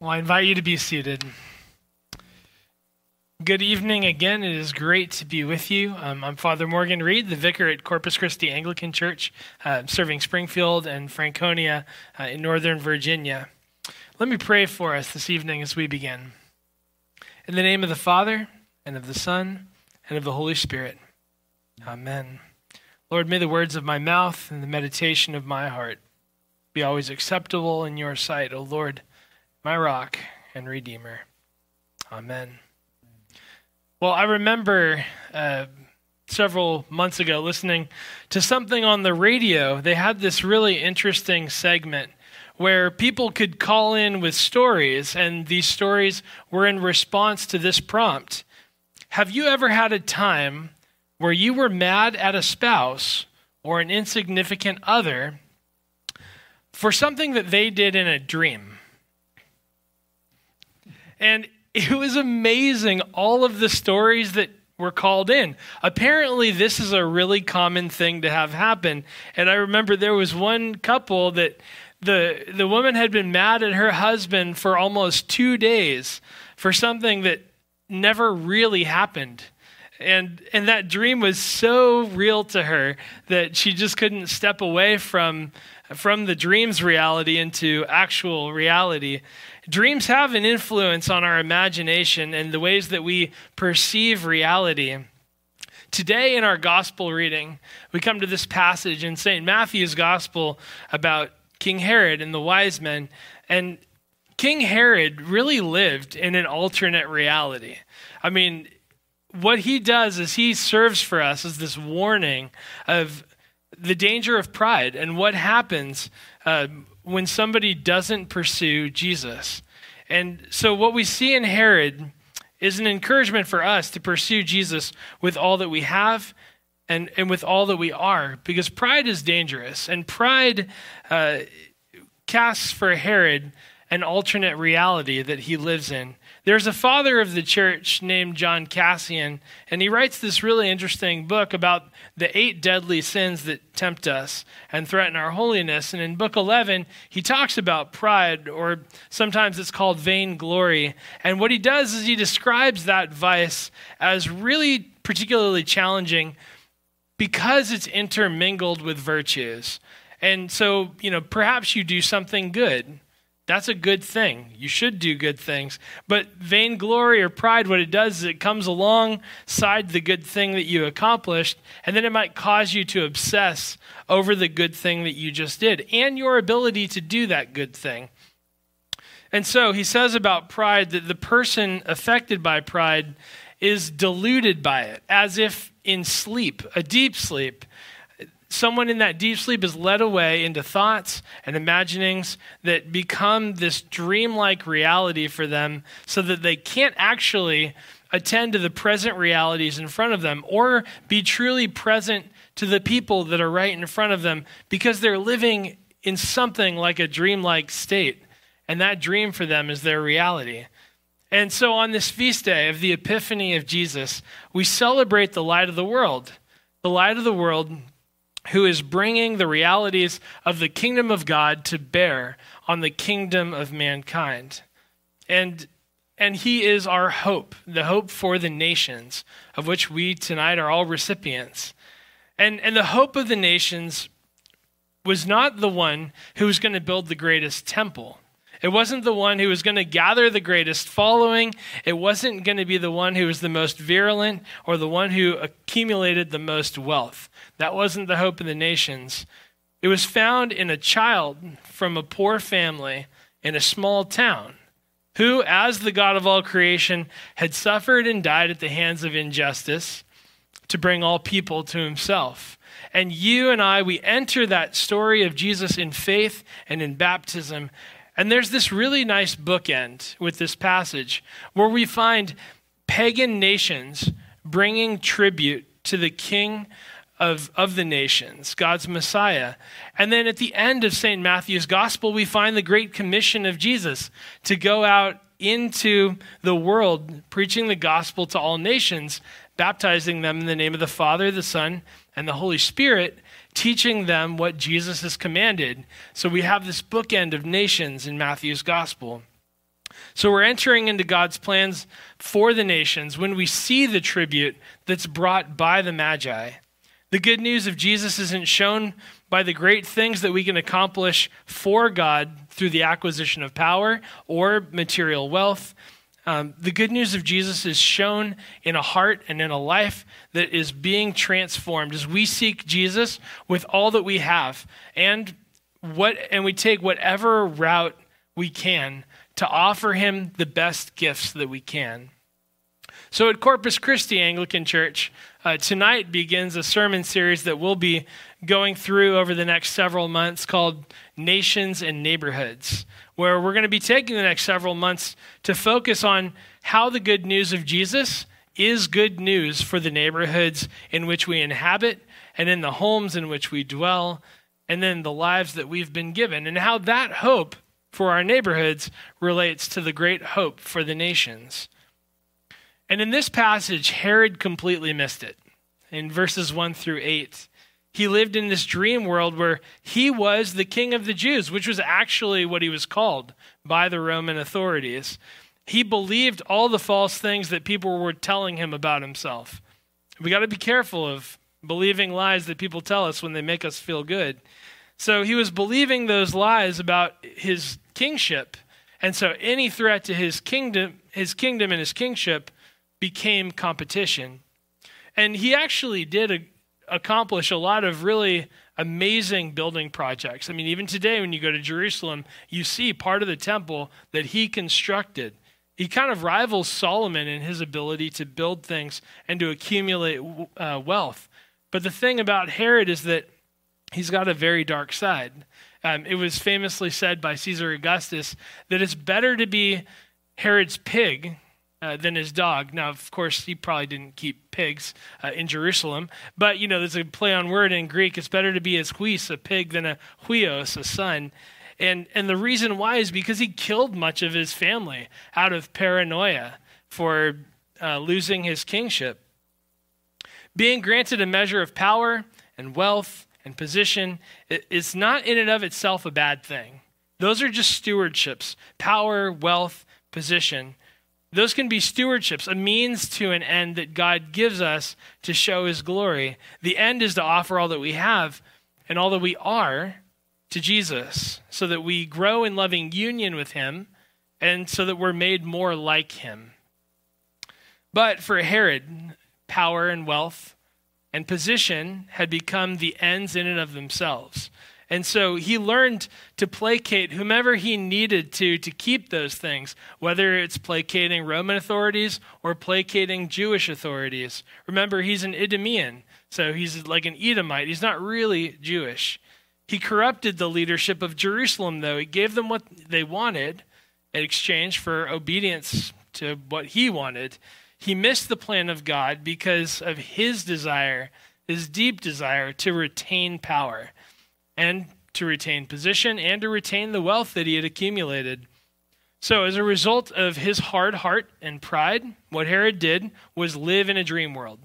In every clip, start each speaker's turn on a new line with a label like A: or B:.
A: Well, I invite you to be seated. Good evening again. It is great to be with you. Um, I'm Father Morgan Reed, the vicar at Corpus Christi Anglican Church, uh, serving Springfield and Franconia uh, in Northern Virginia. Let me pray for us this evening as we begin. In the name of the Father, and of the Son, and of the Holy Spirit. Amen. Lord, may the words of my mouth and the meditation of my heart be always acceptable in your sight, O Lord my rock and redeemer. Amen. Well, I remember uh, several months ago listening to something on the radio. They had this really interesting segment where people could call in with stories, and these stories were in response to this prompt Have you ever had a time where you were mad at a spouse or an insignificant other for something that they did in a dream? And it was amazing all of the stories that were called in. Apparently, this is a really common thing to have happen. And I remember there was one couple that the the woman had been mad at her husband for almost 2 days for something that never really happened. And and that dream was so real to her that she just couldn't step away from from the dream's reality into actual reality. Dreams have an influence on our imagination and the ways that we perceive reality. Today, in our gospel reading, we come to this passage in St. Matthew's gospel about King Herod and the wise men. And King Herod really lived in an alternate reality. I mean, what he does is he serves for us as this warning of the danger of pride and what happens uh, when somebody doesn't pursue Jesus. And so, what we see in Herod is an encouragement for us to pursue Jesus with all that we have and, and with all that we are, because pride is dangerous. And pride uh, casts for Herod an alternate reality that he lives in. There's a father of the church named John Cassian, and he writes this really interesting book about the eight deadly sins that tempt us and threaten our holiness. And in book 11, he talks about pride, or sometimes it's called vainglory. And what he does is he describes that vice as really particularly challenging because it's intermingled with virtues. And so, you know, perhaps you do something good that's a good thing. You should do good things. But vainglory or pride, what it does is it comes alongside the good thing that you accomplished, and then it might cause you to obsess over the good thing that you just did and your ability to do that good thing. And so he says about pride that the person affected by pride is deluded by it, as if in sleep, a deep sleep someone in that deep sleep is led away into thoughts and imaginings that become this dreamlike reality for them so that they can't actually attend to the present realities in front of them or be truly present to the people that are right in front of them because they're living in something like a dreamlike state. And that dream for them is their reality. And so on this feast day of the Epiphany of Jesus, we celebrate the light of the world. The light of the world who is bringing the realities of the kingdom of God to bear on the kingdom of mankind. And, and he is our hope, the hope for the nations, of which we tonight are all recipients. And, and the hope of the nations was not the one who was going to build the greatest temple. It wasn't the one who was going to gather the greatest following. It wasn't going to be the one who was the most virulent or the one who accumulated the most wealth. That wasn't the hope of the nations. It was found in a child from a poor family in a small town who, as the God of all creation, had suffered and died at the hands of injustice to bring all people to himself. And you and I, we enter that story of Jesus in faith and in baptism. And there's this really nice bookend with this passage where we find pagan nations bringing tribute to the king of, of the nations, God's Messiah. And then at the end of St. Matthew's gospel, we find the great commission of Jesus to go out into the world preaching the gospel to all nations, baptizing them in the name of the Father, the Son, and the Holy Spirit, teaching them what Jesus has commanded. So we have this bookend of nations in Matthew's gospel. So we're entering into God's plans for the nations when we see the tribute that's brought by the Magi. The good news of Jesus isn't shown by the great things that we can accomplish for God through the acquisition of power or material wealth. Um, the good news of Jesus is shown in a heart and in a life that is being transformed as we seek Jesus with all that we have and what and we take whatever route we can to offer him the best gifts that we can. So at Corpus Christi Anglican Church, uh, tonight begins a sermon series that we'll be going through over the next several months called Nations and Neighborhoods, where we're going to be taking the next several months to focus on how the good news of Jesus is good news for the neighborhoods in which we inhabit and in the homes in which we dwell and then the lives that we've been given, and how that hope for our neighborhoods relates to the great hope for the nations. And in this passage, Herod completely missed it. In verses 1 through 8, he lived in this dream world where he was the king of the Jews, which was actually what he was called by the Roman authorities. He believed all the false things that people were telling him about himself. We got to be careful of believing lies that people tell us when they make us feel good. So he was believing those lies about his kingship. And so any threat to his kingdom, his kingdom and his kingship became competition. And he actually did a, accomplish a lot of really amazing building projects. I mean, even today, when you go to Jerusalem, you see part of the temple that he constructed. He kind of rivals Solomon in his ability to build things and to accumulate uh, wealth. But the thing about Herod is that he's got a very dark side. Um, it was famously said by Caesar Augustus that it's better to be Herod's pig uh, than his dog. Now, of course, he probably didn't keep pigs uh, in Jerusalem, but you know, there's a play on word in Greek. It's better to be a huis, a pig, than a huios, a son. And, and the reason why is because he killed much of his family out of paranoia for uh, losing his kingship. Being granted a measure of power and wealth and position is not in and of itself a bad thing. Those are just stewardships power, wealth, position. Those can be stewardships, a means to an end that God gives us to show his glory. The end is to offer all that we have and all that we are to Jesus so that we grow in loving union with him and so that we're made more like him. But for Herod, power and wealth and position had become the ends in and of themselves. And so he learned to placate whomever he needed to to keep those things, whether it's placating Roman authorities or placating Jewish authorities. Remember, he's an Idumean, so he's like an Edomite. He's not really Jewish. He corrupted the leadership of Jerusalem, though. He gave them what they wanted in exchange for obedience to what he wanted he missed the plan of God because of his desire, his deep desire to retain power and to retain position and to retain the wealth that he had accumulated. So, as a result of his hard heart and pride, what Herod did was live in a dream world.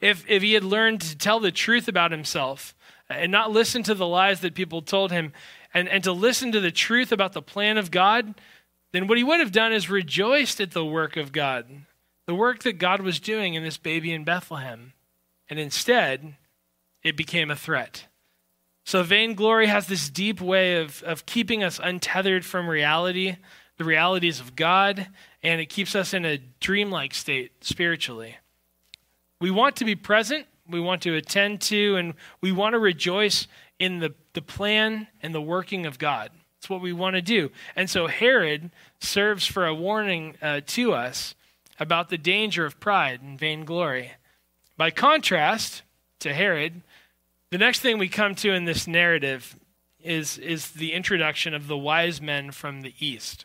A: If, if he had learned to tell the truth about himself uh, and not listen to the lies that people told him, and, and to listen to the truth about the plan of God, then what he would have done is rejoiced at the work of God the work that God was doing in this baby in Bethlehem. And instead, it became a threat. So, vainglory has this deep way of, of keeping us untethered from reality, the realities of God, and it keeps us in a dreamlike state spiritually. We want to be present, we want to attend to, and we want to rejoice in the, the plan and the working of God. It's what we want to do. And so, Herod serves for a warning uh, to us about the danger of pride and vainglory. By contrast to Herod, the next thing we come to in this narrative is, is the introduction of the wise men from the east.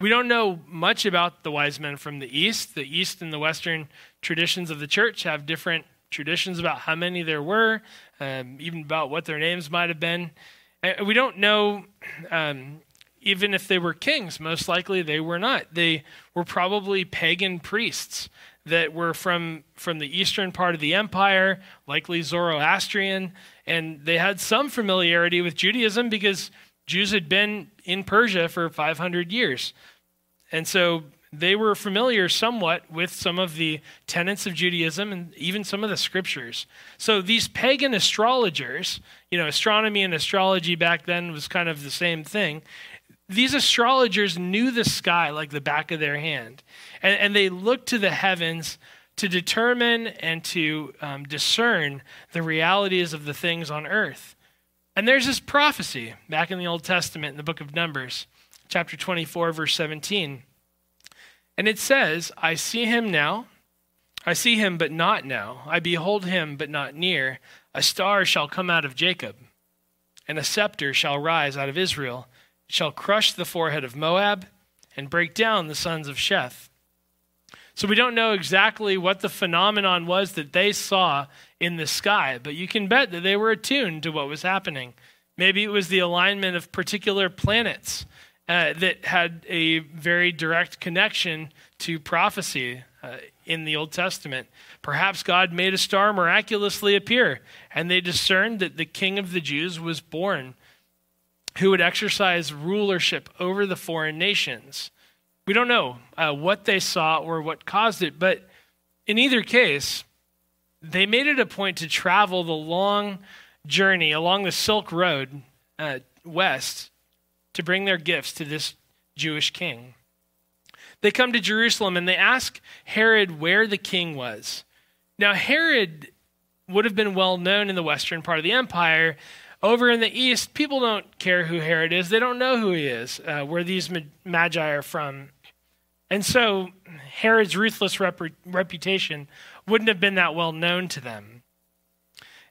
A: We don't know much about the wise men from the east. The east and the western traditions of the church have different traditions about how many there were, um, even about what their names might have been. And we don't know um, even if they were kings, most likely they were not. They were probably pagan priests that were from, from the eastern part of the empire, likely Zoroastrian, and they had some familiarity with Judaism because Jews had been in Persia for 500 years. And so they were familiar somewhat with some of the tenets of Judaism and even some of the scriptures. So these pagan astrologers, you know, astronomy and astrology back then was kind of the same thing. These astrologers knew the sky like the back of their hand, and, and they looked to the heavens to determine and to um, discern the realities of the things on earth. And there's this prophecy back in the Old Testament in the book of Numbers, chapter 24, verse 17. And it says, I see him now. I see him, but not now. I behold him, but not near. A star shall come out of Jacob, and a scepter shall rise out of Israel. Shall crush the forehead of Moab and break down the sons of Sheth. So we don't know exactly what the phenomenon was that they saw in the sky, but you can bet that they were attuned to what was happening. Maybe it was the alignment of particular planets uh, that had a very direct connection to prophecy uh, in the Old Testament. Perhaps God made a star miraculously appear, and they discerned that the king of the Jews was born, who would exercise rulership over the foreign nations. We don't know uh, what they saw or what caused it, but in either case, they made it a point to travel the long journey along the Silk Road uh, west to bring their gifts to this Jewish king. They come to Jerusalem and they ask Herod where the king was. Now, Herod would have been well known in the western part of the empire. Over in the east, people don't care who Herod is. They don't know who he is, uh, where these magi are from. And so Herod's ruthless rep- reputation wouldn't have been that well known to them.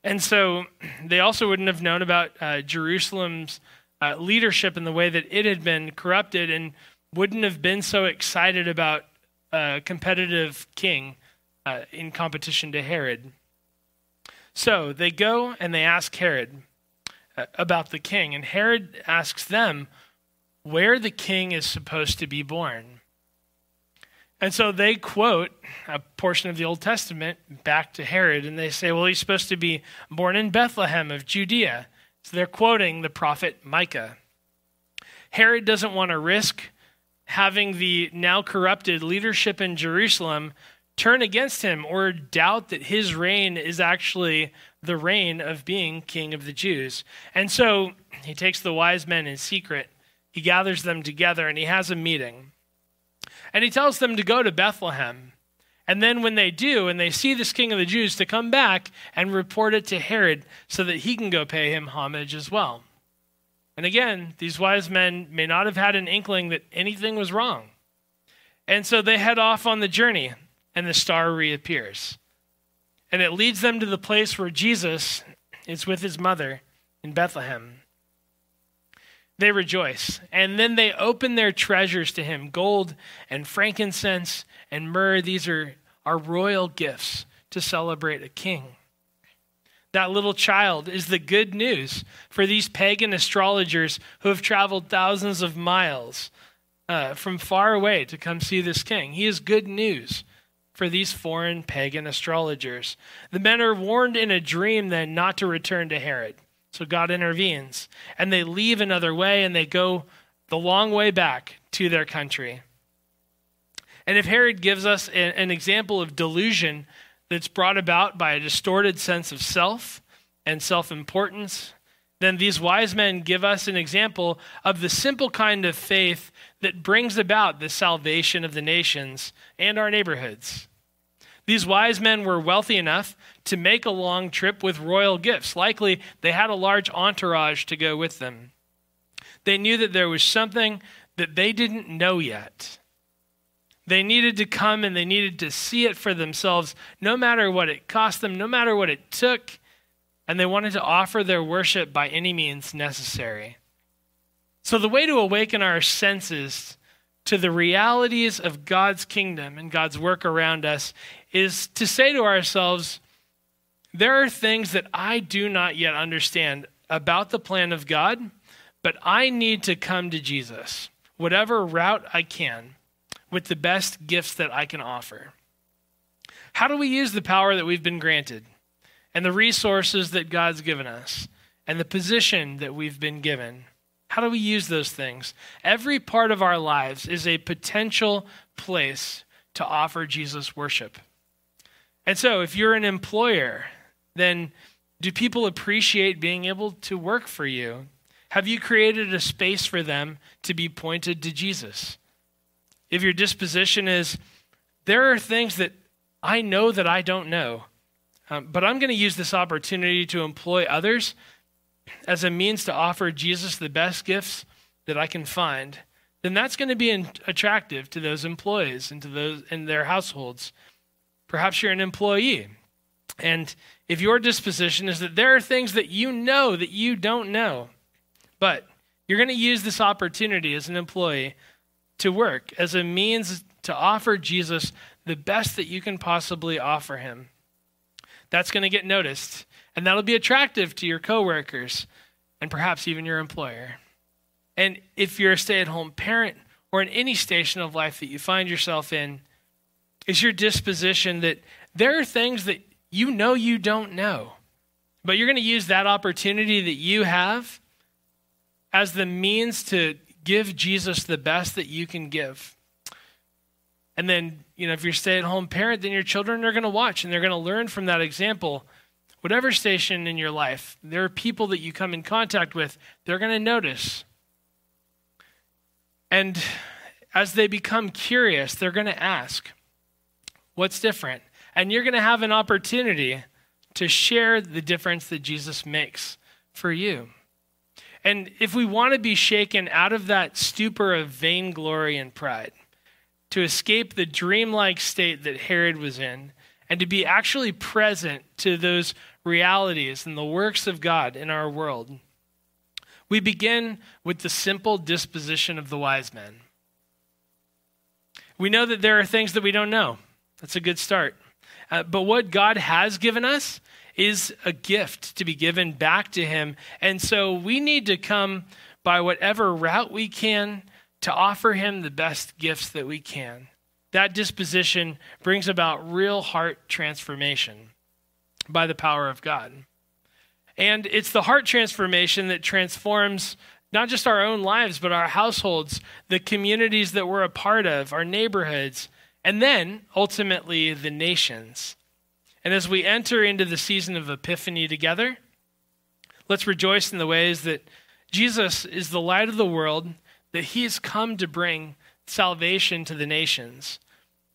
A: And so they also wouldn't have known about uh, Jerusalem's uh, leadership and the way that it had been corrupted and wouldn't have been so excited about a competitive king uh, in competition to Herod. So they go and they ask Herod uh, about the king, and Herod asks them where the king is supposed to be born. And so they quote a portion of the Old Testament back to Herod, and they say, well, he's supposed to be born in Bethlehem of Judea. So they're quoting the prophet Micah. Herod doesn't want to risk having the now corrupted leadership in Jerusalem turn against him or doubt that his reign is actually the reign of being king of the Jews. And so he takes the wise men in secret, he gathers them together, and he has a meeting. And he tells them to go to Bethlehem. And then when they do, and they see this king of the Jews, to come back and report it to Herod so that he can go pay him homage as well. And again, these wise men may not have had an inkling that anything was wrong. And so they head off on the journey, and the star reappears. And it leads them to the place where Jesus is with his mother in Bethlehem they rejoice. And then they open their treasures to him gold and frankincense and myrrh. These are our royal gifts to celebrate a king. That little child is the good news for these pagan astrologers who have traveled thousands of miles uh, from far away to come see this king. He is good news for these foreign pagan astrologers. The men are warned in a dream then not to return to Herod. So God intervenes. And they leave another way and they go the long way back to their country. And if Herod gives us an example of delusion that's brought about by a distorted sense of self and self importance, then these wise men give us an example of the simple kind of faith that brings about the salvation of the nations and our neighborhoods. These wise men were wealthy enough to make a long trip with royal gifts. Likely, they had a large entourage to go with them. They knew that there was something that they didn't know yet. They needed to come and they needed to see it for themselves, no matter what it cost them, no matter what it took. And they wanted to offer their worship by any means necessary. So, the way to awaken our senses to the realities of God's kingdom and God's work around us is to say to ourselves, there are things that I do not yet understand about the plan of God, but I need to come to Jesus, whatever route I can, with the best gifts that I can offer. How do we use the power that we've been granted and the resources that God's given us and the position that we've been given? How do we use those things? Every part of our lives is a potential place to offer Jesus worship. And so, if you're an employer, then do people appreciate being able to work for you? Have you created a space for them to be pointed to Jesus? If your disposition is, there are things that I know that I don't know, um, but I'm going to use this opportunity to employ others as a means to offer Jesus the best gifts that I can find, then that's going to be attractive to those employees and to those in their households. Perhaps you're an employee. And if your disposition is that there are things that you know that you don't know, but you're going to use this opportunity as an employee to work as a means to offer Jesus the best that you can possibly offer him. That's going to get noticed, and that'll be attractive to your coworkers and perhaps even your employer. And if you're a stay at home parent or in any station of life that you find yourself in, is your disposition that there are things that you know you don't know, but you're going to use that opportunity that you have as the means to give Jesus the best that you can give. And then, you know, if you're a stay at home parent, then your children are going to watch and they're going to learn from that example. Whatever station in your life, there are people that you come in contact with, they're going to notice. And as they become curious, they're going to ask, What's different? And you're going to have an opportunity to share the difference that Jesus makes for you. And if we want to be shaken out of that stupor of vainglory and pride, to escape the dreamlike state that Herod was in, and to be actually present to those realities and the works of God in our world, we begin with the simple disposition of the wise men. We know that there are things that we don't know. That's a good start. Uh, but what God has given us is a gift to be given back to Him. And so we need to come by whatever route we can to offer Him the best gifts that we can. That disposition brings about real heart transformation by the power of God. And it's the heart transformation that transforms not just our own lives, but our households, the communities that we're a part of, our neighborhoods, and then ultimately the nations. And as we enter into the season of Epiphany together, let's rejoice in the ways that Jesus is the light of the world, that he has come to bring salvation to the nations.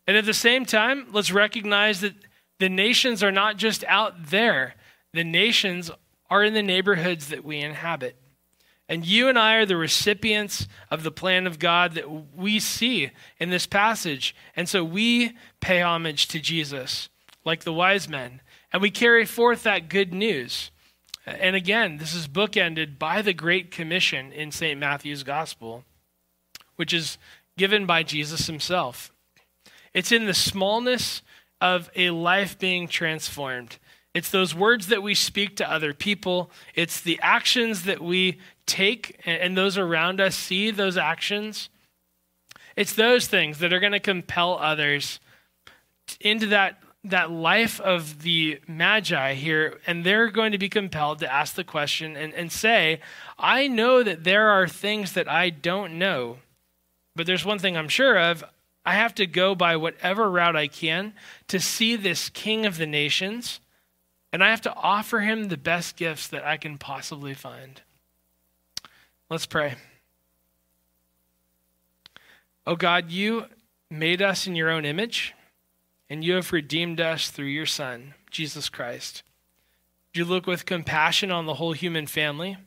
A: And at the same time, let's recognize that the nations are not just out there, the nations are in the neighborhoods that we inhabit. And you and I are the recipients of the plan of God that we see in this passage. And so we pay homage to Jesus like the wise men. And we carry forth that good news. And again, this is bookended by the Great Commission in St. Matthew's Gospel, which is given by Jesus himself. It's in the smallness of a life being transformed. It's those words that we speak to other people. It's the actions that we take and those around us see those actions. It's those things that are going to compel others into that that life of the magi here, and they're going to be compelled to ask the question and, and say, I know that there are things that I don't know, but there's one thing I'm sure of. I have to go by whatever route I can to see this king of the nations, and I have to offer him the best gifts that I can possibly find. Let's pray. Oh God, you made us in your own image and you have redeemed us through your Son, Jesus Christ. You look with compassion on the whole human family.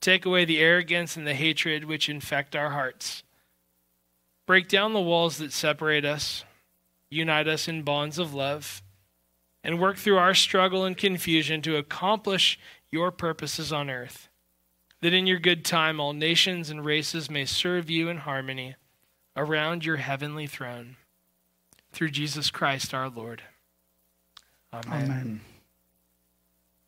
A: Take away the arrogance and the hatred which infect our hearts. Break down the walls that separate us, unite us in bonds of love, and work through our struggle and confusion to accomplish your purposes on earth. That in your good time all nations and races may serve you in harmony around your heavenly throne through Jesus Christ our Lord. Amen. Amen.